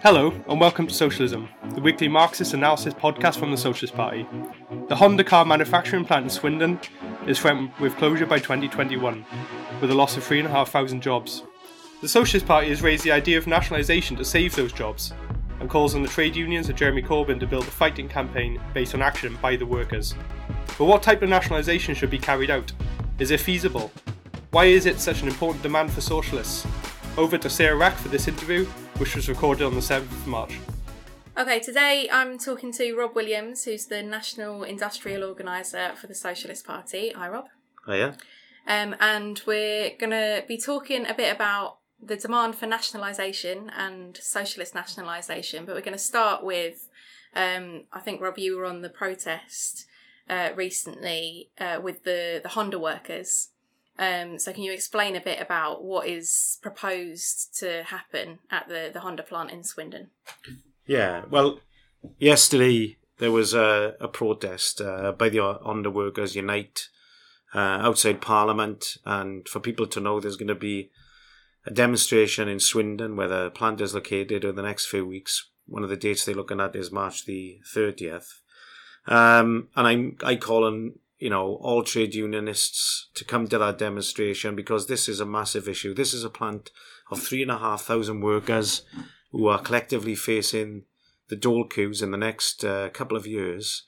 Hello, and welcome to Socialism, the weekly Marxist analysis podcast from the Socialist Party. The Honda car manufacturing plant in Swindon is threatened with closure by 2021, with a loss of 3,500 jobs. The Socialist Party has raised the idea of nationalisation to save those jobs, and calls on the trade unions and Jeremy Corbyn to build a fighting campaign based on action by the workers. But what type of nationalisation should be carried out? Is it feasible? Why is it such an important demand for socialists? Over to Sarah Wrack for this interview, which was recorded on the 7th of March. Okay, today I'm talking to Rob Williams, who's the National Industrial Organiser for the Socialist Party. Hi, Rob. Oh, yeah? Um, and we're going to be talking a bit about the demand for nationalisation and socialist nationalisation, but we're going to start with um, I think, Rob, you were on the protest uh, recently uh, with the, the Honda workers. Um, so can you explain a bit about what is proposed to happen at the, the Honda plant in Swindon? Yeah, well, yesterday there was a, a protest uh, by the Honda Workers Unite uh, outside Parliament, and for people to know, there's going to be a demonstration in Swindon where the plant is located over the next few weeks. One of the dates they're looking at is March the 30th. Um, and I'm, I call on you know, all trade unionists to come to that demonstration because this is a massive issue. This is a plant of three and a half thousand workers who are collectively facing the dole queues in the next uh, couple of years.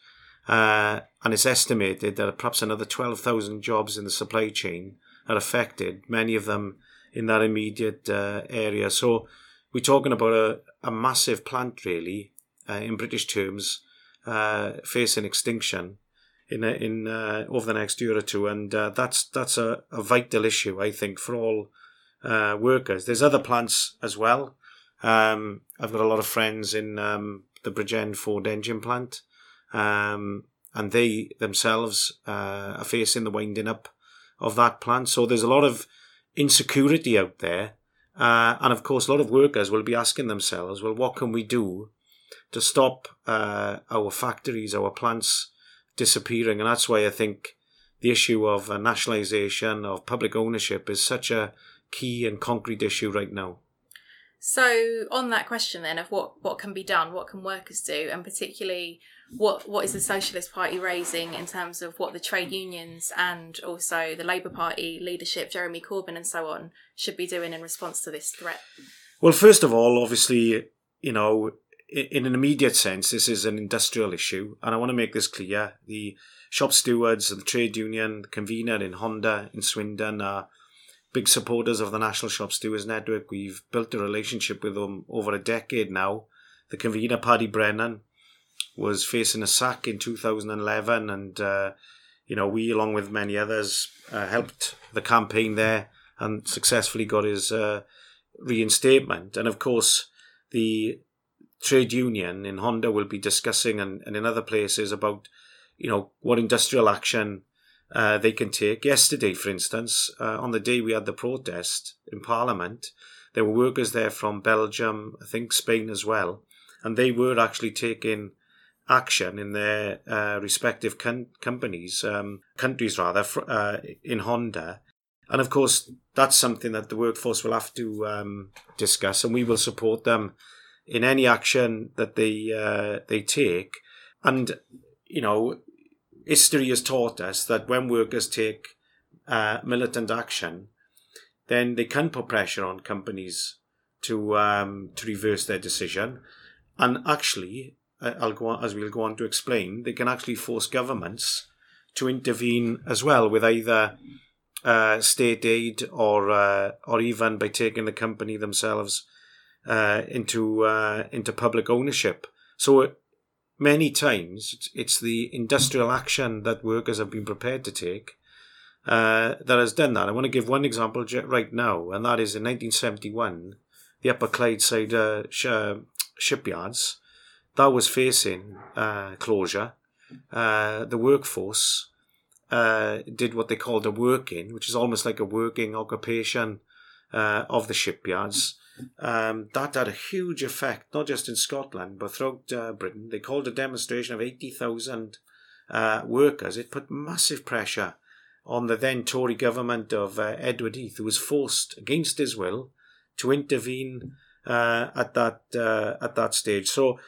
Uh, and it's estimated that perhaps another 12,000 jobs in the supply chain are affected, many of them in that immediate uh, area. So we're talking about a, a massive plant, really, uh, in British terms, uh, facing extinction in in uh, over the next year or two, and uh, that's that's a, a, vital issue, I think, for all uh, workers. There's other plants as well. Um, I've got a lot of friends in um, the Bridgend Ford engine plant, um, and they themselves uh, are facing the winding up of that plant. So there's a lot of insecurity out there, uh, and of course, a lot of workers will be asking themselves, "Well, what can we do to stop uh, our factories, our plants?" Disappearing. And that's why I think the issue of uh, nationalisation, of public ownership, is such a key and concrete issue right now. So, on that question then of what, what can be done, what can workers do, and particularly what what is the Socialist Party raising in terms of what the trade unions and also the Labour Party leadership, Jeremy Corbyn and so on, should be doing in response to this threat? Well, first of all, obviously, you know, in an immediate sense, this is an industrial issue, and I want to make this clear. The shop stewards, of the trade union, the convener in Honda in Swindon are big supporters of the National Shop Stewards Network. We've built a relationship with them over a decade now. The convener, Paddy Brennan, was facing a sack in 2011, and uh, you know we, along with many others, uh, helped the campaign there and successfully got his uh, reinstatement. And of course, the trade union in Honda will be discussing and, and in other places about, you know, what industrial action uh, they can take. Yesterday, for instance, uh, on the day we had the protest in Parliament, there were workers there from Belgium, I think Spain as well, and they were actually taking action in their uh, respective com- companies, um, countries rather, uh, in Honda. And of course, that's something that the workforce will have to um, discuss, and we will support them in any action that they uh, they take. And you know, history has taught us that when workers take uh, militant action, then they can put pressure on companies to um, to reverse their decision. And actually, I'll go on, as we'll go on to explain, they can actually force governments to intervene as well with either uh, state aid or uh, or even by taking the company themselves uh, into uh, into public ownership. So many times it's, it's, the industrial action that workers have been prepared to take uh, that has done that. I want to give one example right now, and that is in 1971, the Upper Clydeside uh, sh- uh, shipyards that was facing uh, closure. the workforce did what they called a work-in, which is almost like a working occupation of the shipyards um, that had a huge effect, not just in Scotland, but throughout uh, Britain. They called a demonstration of 80,000 uh, workers. It put massive pressure on the then Tory government of uh, Edward Heath, who was forced, against his will, to intervene uh, at that uh, at that stage. So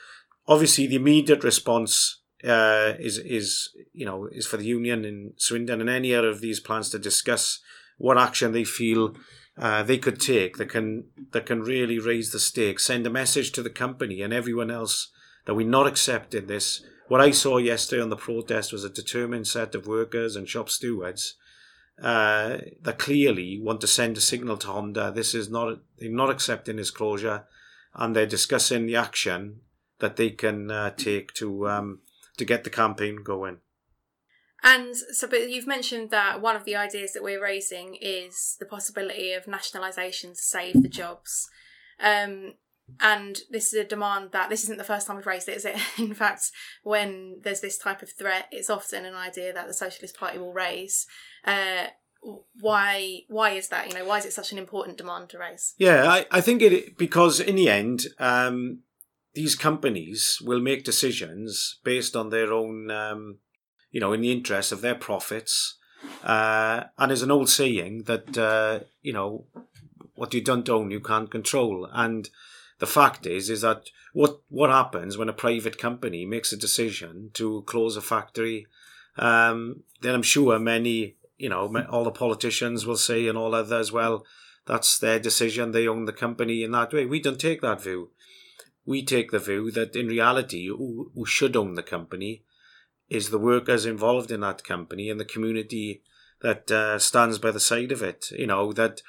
obviously, the immediate response uh, is is you know is for the union in Swindon and any other of these plans to discuss what action they feel uh, they could take that can that can really raise the stakes, send a message to the company and everyone else that we're not accepting this. What I saw yesterday on the protest was a determined set of workers and shop stewards uh, that clearly want to send a signal to Honda. This is not they're not accepting this closure, and they're discussing the action that they can uh, take to um, to get the campaign going. And so, but you've mentioned that one of the ideas that we're raising is the possibility of nationalisation to save the jobs. Um, and this is a demand that this isn't the first time we've raised it, is it? In fact, when there's this type of threat, it's often an idea that the Socialist Party will raise. Uh, why? Why is that? You know, why is it such an important demand to raise? Yeah, I, I think it because in the end, um, these companies will make decisions based on their own, um, you know, in the interest of their profits. Uh, and there's an old saying that uh, you know, what you don't own, you can't control, and the fact is is that what what happens when a private company makes a decision to close a factory um, then i'm sure many you know all the politicians will say and all others well that's their decision. They own the company in that way. We don't take that view. We take the view that in reality who, who should own the company is the workers involved in that company and the community that uh, stands by the side of it you know that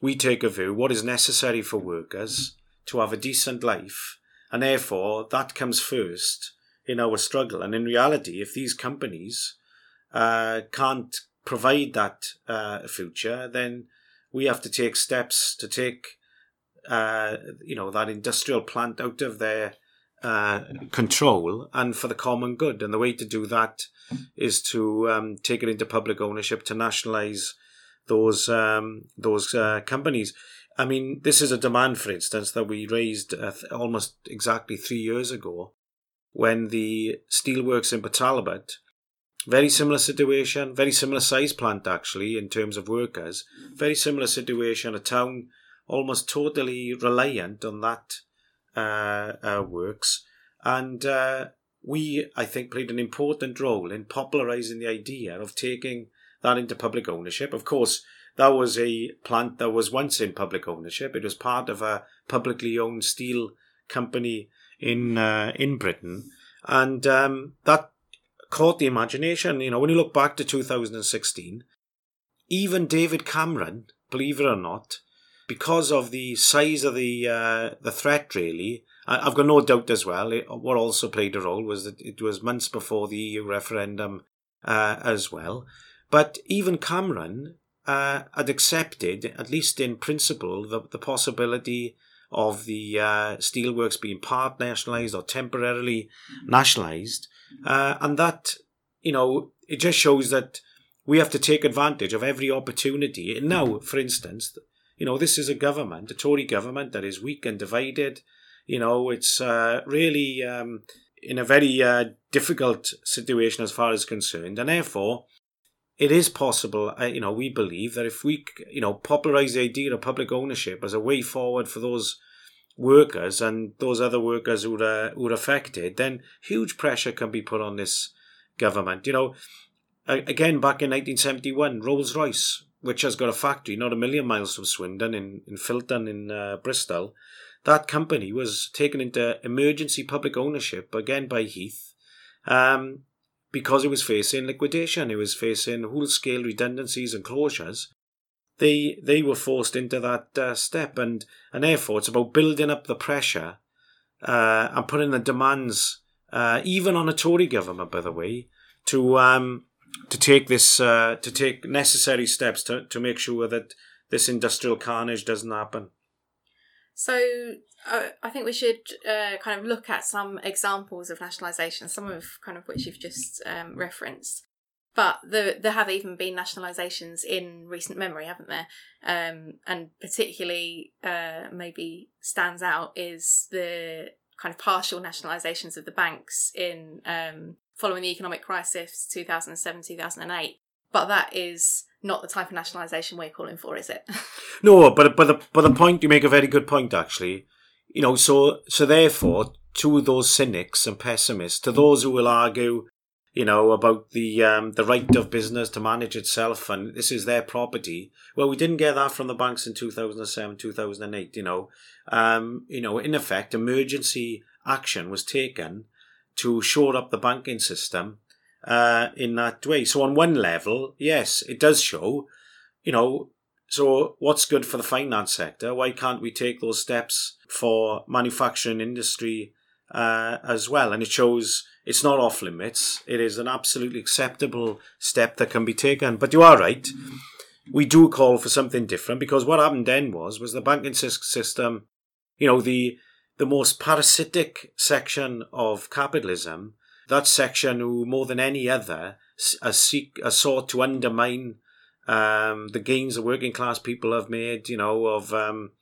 we take a view what is necessary for workers to have a decent life, and therefore that comes first in our struggle. And in reality, if these companies uh, can't provide that uh, future, then we have to take steps to take, uh, you know, that industrial plant out of their uh, control and for the common good. And the way to do that is to um, take it into public ownership to nationalise those um, those uh, companies. I mean, this is a demand, for instance, that we raised uh, almost exactly three years ago when the steelworks in Port very similar situation, very similar size plant actually in terms of workers, very similar situation, a town almost totally reliant on that works. And uh, we, I think, played an important role in popularising the idea of taking that into public ownership. Of course, that was a plant that was once in public ownership. It was part of a publicly owned steel company in uh, in Britain, and um, that caught the imagination. You know, when you look back to 2016, even David Cameron, believe it or not, because of the size of the uh, the threat, really, I've got no doubt as well. It, what also played a role was that it was months before the EU referendum uh, as well. But even Cameron uh, had accepted, at least in principle, the, the possibility of the uh, steelworks being part nationalised or temporarily nationalised. Uh, and that, you know, it just shows that we have to take advantage of every opportunity. Now, for instance, you know, this is a government, a Tory government that is weak and divided. You know, it's uh, really um, in a very uh, difficult situation as far as concerned. And therefore, it is possible, uh, you know, we believe that if we, you know, popularize the idea of public ownership as a way forward for those workers and those other workers who are, who are affected, then huge pressure can be put on this government. You know, again, back in 1971, Rolls Royce, which has got a factory not a million miles from Swindon in, in Filton in uh, Bristol, that company was taken into emergency public ownership again by Heath. Um, because it was facing liquidation, it was facing whole scale redundancies and closures. They they were forced into that uh, step, and and therefore it's about building up the pressure uh, and putting the demands, uh, even on a Tory government, by the way, to um, to take this uh, to take necessary steps to to make sure that this industrial carnage doesn't happen. So uh, I think we should uh, kind of look at some examples of nationalisation, some of kind of which you've just um, referenced. But the, there have even been nationalisations in recent memory, haven't there? Um, and particularly, uh, maybe stands out is the kind of partial nationalisations of the banks in um, following the economic crisis, two thousand seven, two thousand and eight. But that is not the type of nationalisation we're calling for, is it? no, but but the but the point you make a very good point actually. You know, so so therefore, to those cynics and pessimists, to those who will argue, you know, about the um, the right of business to manage itself and this is their property. Well, we didn't get that from the banks in two thousand and seven, two thousand and eight. You know, um, you know, in effect, emergency action was taken to shore up the banking system uh, in that way. So on one level, yes, it does show, you know, so what's good for the finance sector? Why can't we take those steps for manufacturing industry uh, as well? And it shows it's not off limits. It is an absolutely acceptable step that can be taken. But you are right. We do call for something different because what happened then was was the banking system, you know, the the most parasitic section of capitalism that section who, more than any other, has, seek, has sought to undermine um, the gains the working class people have made, you know, of um,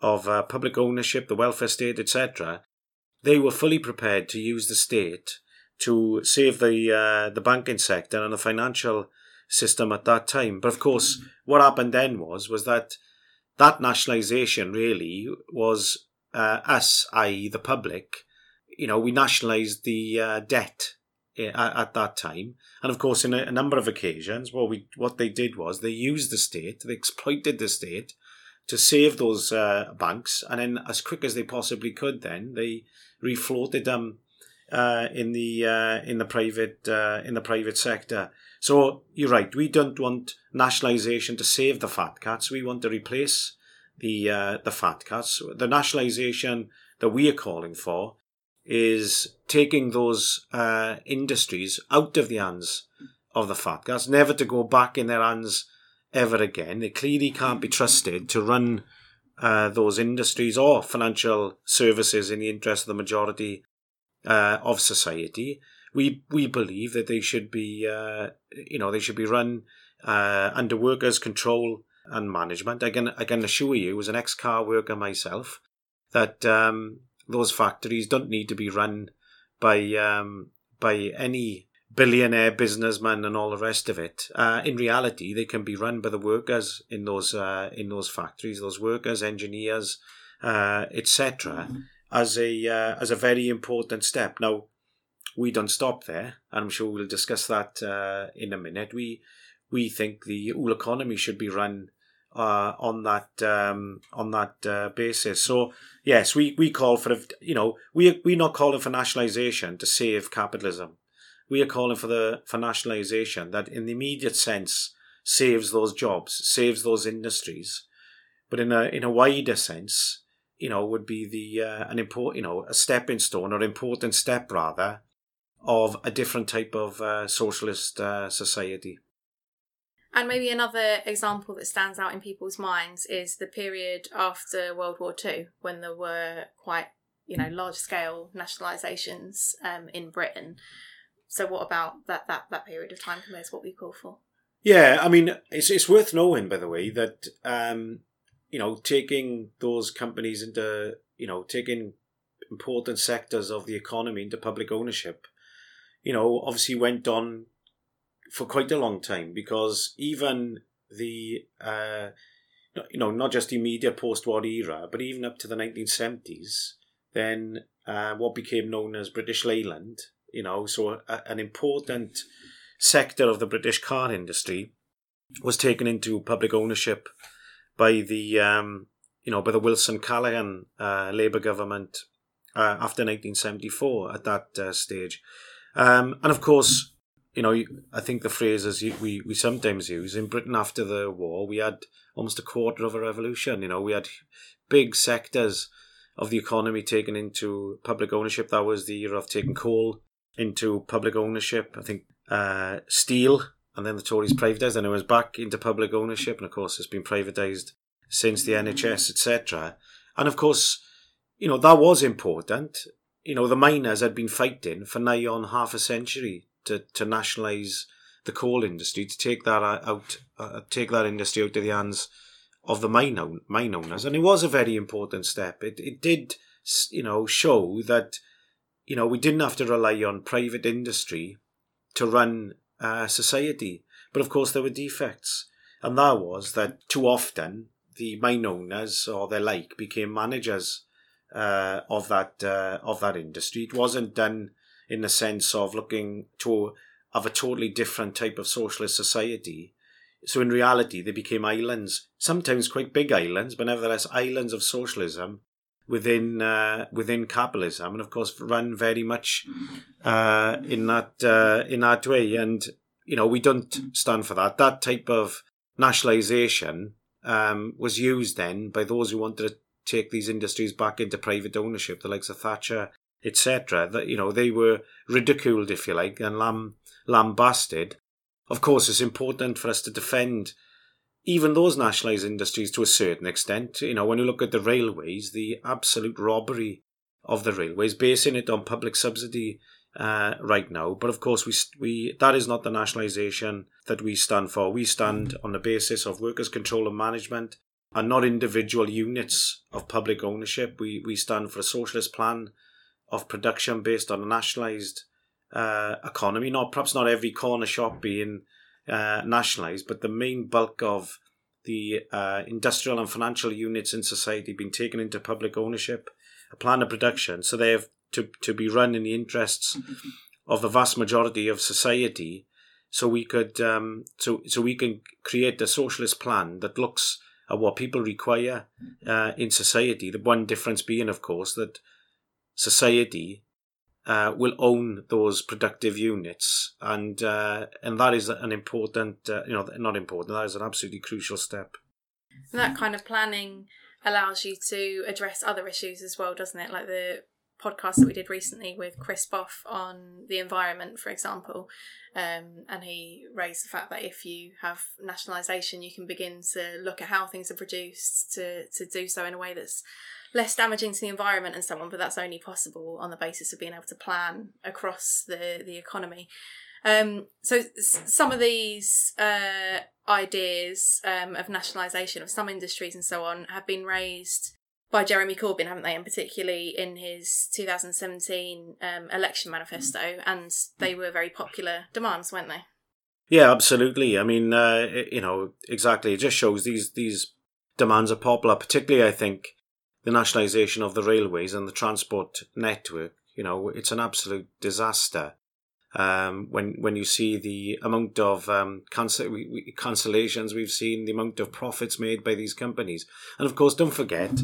of uh, public ownership, the welfare state, etc. They were fully prepared to use the state to save the uh, the banking sector and the financial system at that time. But of course, what happened then was was that that nationalisation really was uh, us, i.e., the public, you know, we nationalised the uh, debt eh, at, at, that time, and of course, in a, a, number of occasions, what we what they did was they used the state, they exploited the state to save those uh, banks, and then as quick as they possibly could, then they refloated them uh, in the uh, in the private uh, in the private sector. So you're right. We don't want nationalisation to save the fat cats. We want to replace the uh, the fat cats. The nationalisation that we are calling for is taking those uh, industries out of the hands of the fat cats, never to go back in their hands ever again. They clearly can't be trusted to run uh, those industries or financial services in the interest of the majority uh, of society. We we believe that they should be, uh, you know, they should be run uh, under workers' control and management. I can I can assure you, as an ex car worker myself, that um, those factories don't need to be run by um, by any billionaire businessman and all the rest of it. Uh, in reality, they can be run by the workers in those uh, in those factories, those workers, engineers, uh, etc. As a uh, as a very important step. Now, we don't stop there, and I'm sure we'll discuss that uh, in a minute. We we think the whole economy should be run uh, on that um, on that uh, basis. So yes, we, we call for you know we we're not calling for nationalisation to save capitalism. We are calling for the for nationalisation that, in the immediate sense, saves those jobs, saves those industries, but in a in a wider sense, you know, would be the uh, an important you know a stepping stone or important step rather of a different type of uh, socialist uh, society. And maybe another example that stands out in people's minds is the period after World War II, when there were quite, you know, large scale nationalisations um, in Britain. So, what about that, that, that period of time compared to what we call for? Yeah, I mean, it's, it's worth knowing, by the way, that, um, you know, taking those companies into, you know, taking important sectors of the economy into public ownership, you know, obviously went on for quite a long time because even the uh, you know not just the immediate post-war era, but even up to the 1970s, then uh, what became known as British Leyland, you know, so a, an important sector of the British car industry was taken into public ownership by the um, you know by the Wilson Callaghan uh, Labour government uh, after 1974 at that uh, stage, um, and of course you know, I think the phrases we, we sometimes use in Britain after the war, we had almost a quarter of a revolution. You know, we had big sectors of the economy taken into public ownership. That was the era of taking coal into public ownership. I think uh, steel, and then the Tories privatised, and it was back into public ownership. And of course, it's been privatised since the NHS, etc. And of course, you know that was important. You know, the miners had been fighting for nigh on half a century to, to nationalise the coal industry, to take that out, uh, take that industry out of the hands of the mine, own, mine owners. And it was a very important step. It, it did, you know, show that, you know, we didn't have to rely on private industry to run uh, society. But of course, there were defects. and that was that too often the mine owners or their like became managers uh, of that uh, of that industry. It wasn't done in the sense of looking to have a totally different type of socialist society. So in reality, they became islands, sometimes quite big islands, but nevertheless islands of socialism within uh, within capitalism, and of course run very much uh, in that uh, in that way. And you know, we don't stand for that. That type of nationalisation um, was used then by those who wanted to take these industries back into private ownership, the likes of Thatcher, etc. That you know they were ridiculed, if you like, and lamb lambasted. Of course, it's important for us to defend even those nationalised industries to a certain extent. You know, when you look at the railways, the absolute robbery of the railways, basing it on public subsidy uh, right now. But of course, we we that is not the nationalisation that we stand for. We stand on the basis of workers' control and management, and not individual units of public ownership. We we stand for a socialist plan of production based on a nationalised uh, economy. Not perhaps not every corner shop being uh, nationalised, but the main bulk of the uh, industrial and financial units in society being taken into public ownership, a plan of production. So they have to, to be run in the interests of the vast majority of society. So we could um, so so we can create a socialist plan that looks at what people require uh, in society. The one difference being, of course, that society uh, will own those productive units, and uh, and that is an important, uh, you know, not important. That is an absolutely crucial step. And that kind of planning allows you to address other issues as well, doesn't it? Like the podcast that we did recently with Chris Boff on the environment, for example. Um, and he raised the fact that if you have nationalisation, you can begin to look at how things are produced to, to do so in a way that's less damaging to the environment and so on. But that's only possible on the basis of being able to plan across the, the economy. Um, so some of these uh, ideas um, of nationalisation of some industries and so on have been raised by Jeremy Corbyn, haven't they? And particularly in his 2017 um, election manifesto, and they were very popular demands, weren't they? Yeah, absolutely. I mean, uh, you know, exactly. It just shows these these demands are popular. Particularly, I think the nationalisation of the railways and the transport network. You know, it's an absolute disaster. Um, when when you see the amount of um, cancel, cancellations we've seen, the amount of profits made by these companies, and of course, don't forget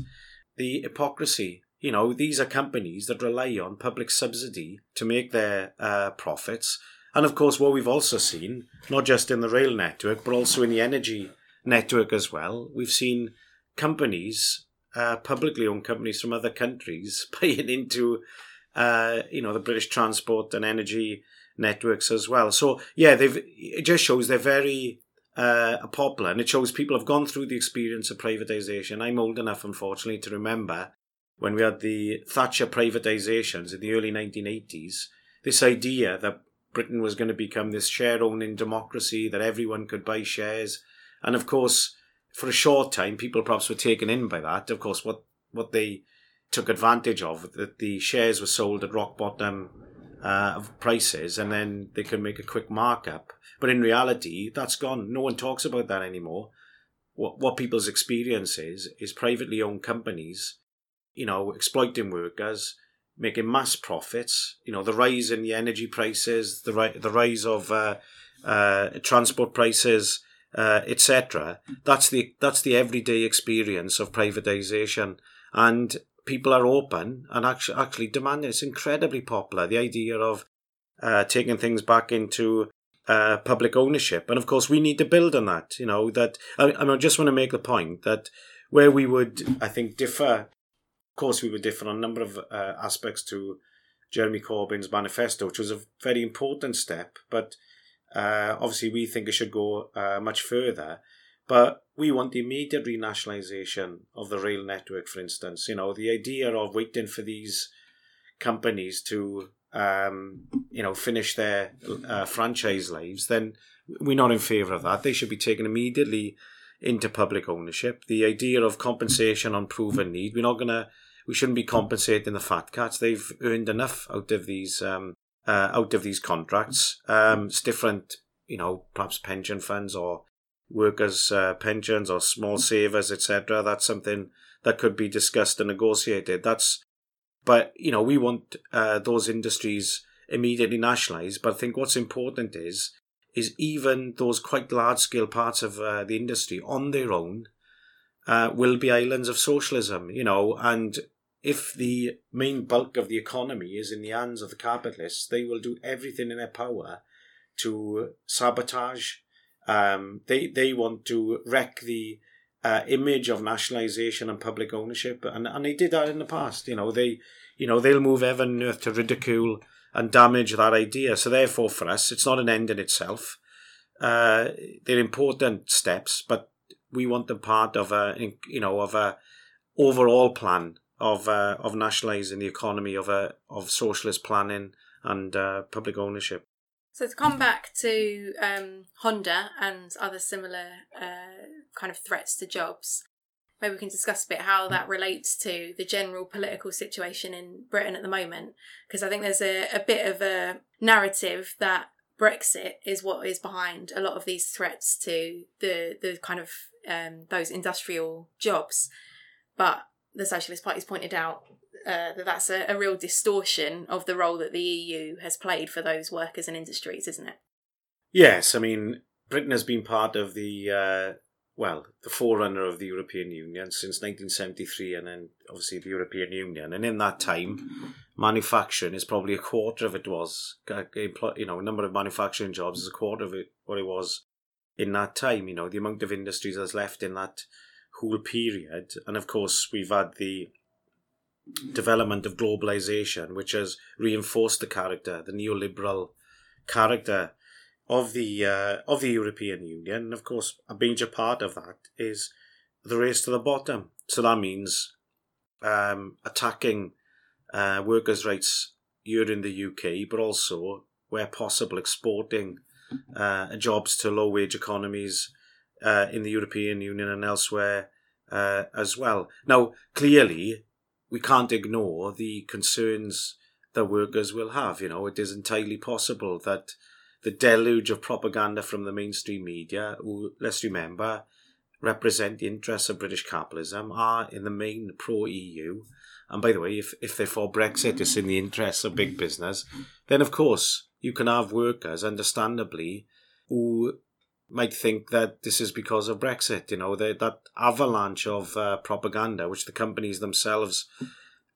the hypocrisy. You know, these are companies that rely on public subsidy to make their uh, profits. And of course, what we've also seen, not just in the rail network, but also in the energy network as well, we've seen companies, uh, publicly owned companies from other countries, paying into, uh, you know, the British transport and energy networks as well. So yeah, they've it just shows they're very uh, a popular, and it shows people have gone through the experience of privatisation. I'm old enough, unfortunately, to remember when we had the Thatcher privatisations in the early 1980s. This idea that Britain was going to become this share owning democracy, that everyone could buy shares. And of course, for a short time, people perhaps were taken in by that. Of course, what, what they took advantage of, that the shares were sold at rock bottom uh, of prices and then they can make a quick markup. But in reality, that's gone. No one talks about that anymore. What, what people's experience is, is privately owned companies, you know, exploiting workers, making mass profits. You know, the rise in the energy prices, the, ri- the rise of uh, uh, transport prices, uh, etc. That's the that's the everyday experience of privatization, and people are open and actually actually demanding. It's incredibly popular. The idea of uh, taking things back into uh, public ownership, and of course we need to build on that. You know that I, I just want to make the point that where we would I think differ. Of course, we would differ on a number of uh, aspects to Jeremy Corbyn's manifesto, which was a very important step, but. Uh, obviously, we think it should go uh, much further. But we want the immediate renationalisation of the rail network, for instance. You know, the idea of waiting for these companies to, um, you know, finish their uh, franchise lives, then we're not in favour of that. They should be taken immediately into public ownership. The idea of compensation on proven need, we're not going to, we shouldn't be compensating the fat cats. They've earned enough out of these, um, uh, out of these contracts. Um, it's different, you know, perhaps pension funds or workers' uh, pensions or small savers, etc. That's something that could be discussed and negotiated. That's, but you know, we want uh, those industries immediately nationalised. But I think what's important is is even those quite large scale parts of uh, the industry on their own uh, will be islands of socialism. You know, and if the main bulk of the economy is in the hands of the capitalists, they will do everything in their power to sabotage. Um, they they want to wreck the uh, image of nationalisation and public ownership, and and they did that in the past. You know they you know they'll move heaven and earth to ridicule and damage that idea. So therefore, for us, it's not an end in itself. Uh, they're important steps, but we want them part of a you know of a overall plan of uh, of nationalising the economy of a of socialist planning and uh, public ownership. So to come back to um, Honda and other similar uh, kind of threats to jobs, maybe we can discuss a bit how that relates to the general political situation in Britain at the moment. Because I think there's a, a bit of a narrative that Brexit is what is behind a lot of these threats to the the kind of um, those industrial jobs, but the Socialist Party's pointed out uh, that that's a, a, real distortion of the role that the EU has played for those workers and industries, isn't it? Yes, I mean Britain has been part of the uh, well, the forerunner of the European Union since 1973, and then obviously the European Union. And in that time, manufacturing is probably a quarter of it was. You know, a number of manufacturing jobs is a quarter of it what it was in that time. You know, the amount of industries that's left in that whole period. And of course, we've had the development of globalization, which has reinforced the character, the neoliberal character of the uh, of the European Union. And of course, a major part of that is the race to the bottom. So that means um, attacking uh, workers' rights here in the UK, but also, where possible, exporting uh, jobs to low wage economies uh, in the European Union and elsewhere uh, as well. Now, clearly, we can't ignore the concerns that workers will have. You know, it is entirely possible that the deluge of propaganda from the mainstream media, who, let's remember, represent the interests of British capitalism, are in the main pro EU. And by the way, if, if they're for Brexit, it's in the interests of big business, then of course you can have workers, understandably, who might think that this is because of Brexit. You know, they, that avalanche of uh, propaganda, which the companies themselves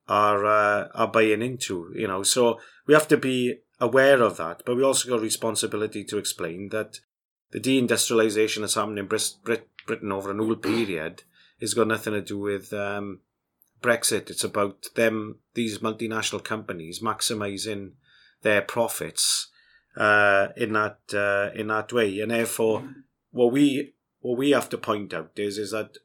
are uh, are buying into. You know, so we have to be aware of that, but we also got responsibility to explain that the deindustrialization that's happened in Brit- Brit- Britain over an old period has got nothing to do with um, Brexit. It's about them, these multinational companies, maximizing their profits uh, in that uh, in that way, and therefore, what we what we have to point out is is that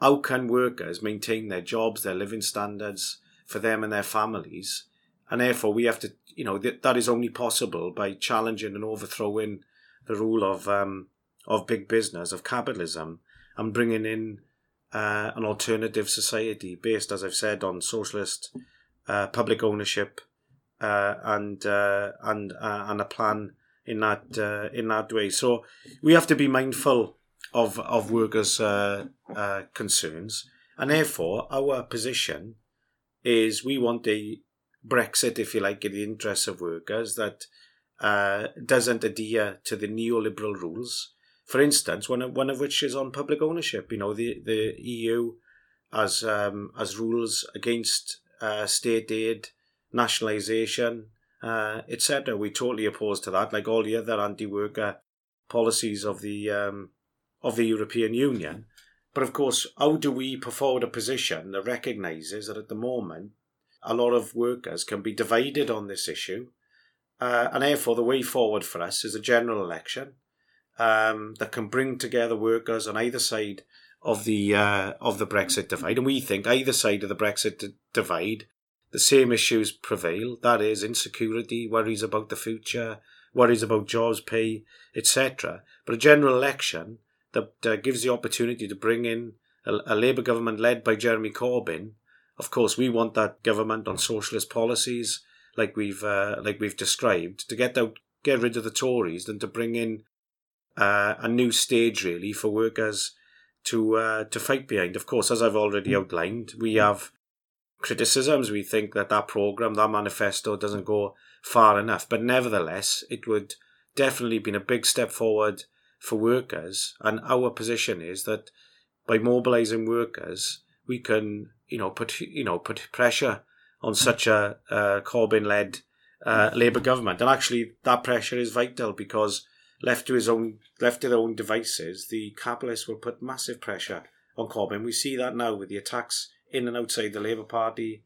how can workers maintain their jobs, their living standards for them and their families, and therefore we have to, you know, that that is only possible by challenging and overthrowing the rule of um, of big business of capitalism and bringing in uh, an alternative society based, as I've said, on socialist uh, public ownership uh, and uh, and uh, and a plan in that uh, in that way. So we have to be mindful of of workers' uh, uh, concerns, and therefore our position is we want a Brexit, if you like, in the interests of workers that doesn't adhere to the neoliberal rules. For instance, one of, one of which is on public ownership. You know, the the EU has um, has rules against state aid nationalisation, uh, etc. We totally opposed to that, like all the other anti-worker policies of the um, of the European Union. But of course, how do we put forward a position that recognises that at the moment a lot of workers can be divided on this issue, uh, and therefore the way forward for us is a general election um, that can bring together workers on either side of the uh, of the Brexit divide, and we think either side of the Brexit divide the same issues prevail. That is insecurity, worries about the future, worries about jobs, pay, etc. But a general election that uh, gives the opportunity to bring in a, a Labour government led by Jeremy Corbyn. Of course, we want that government on socialist policies, like we've uh, like we've described, to get out, get rid of the Tories, than to bring in uh, a new stage really for workers to uh, to fight behind. Of course, as I've already outlined, we have criticisms. We think that that program, that manifesto, doesn't go far enough. But nevertheless, it would definitely been a big step forward for workers. And our position is that by mobilising workers, we can, you know, put you know put pressure on such a, a Corbyn-led uh, Labour government. And actually, that pressure is vital because left to his own left to their own devices, the capitalists will put massive pressure on Corbyn. We see that now with the attacks in and outside the Labour Party.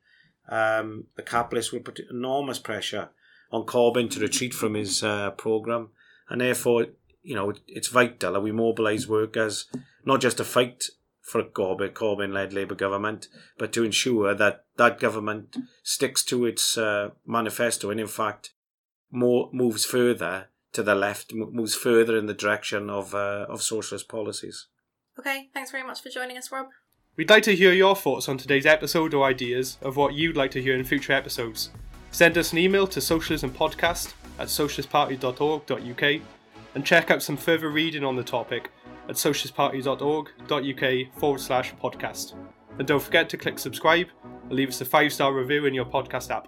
Um, the capitalists will put enormous pressure on Corbyn to retreat from his uh, programme, and therefore, you know, it's vital that we mobilise workers not just to fight for a Corbyn, Corbyn-led Labour government, but to ensure that that government sticks to its uh, manifesto and, in fact, more moves further to the left, moves further in the direction of uh, of socialist policies. Okay, thanks very much for joining us, Rob. We'd like to hear your thoughts on today's episode or ideas of what you'd like to hear in future episodes. Send us an email to socialismpodcast at socialistparty.org.uk and check out some further reading on the topic at socialistparty.org.uk forward slash podcast. And don't forget to click subscribe and leave us a five star review in your podcast app.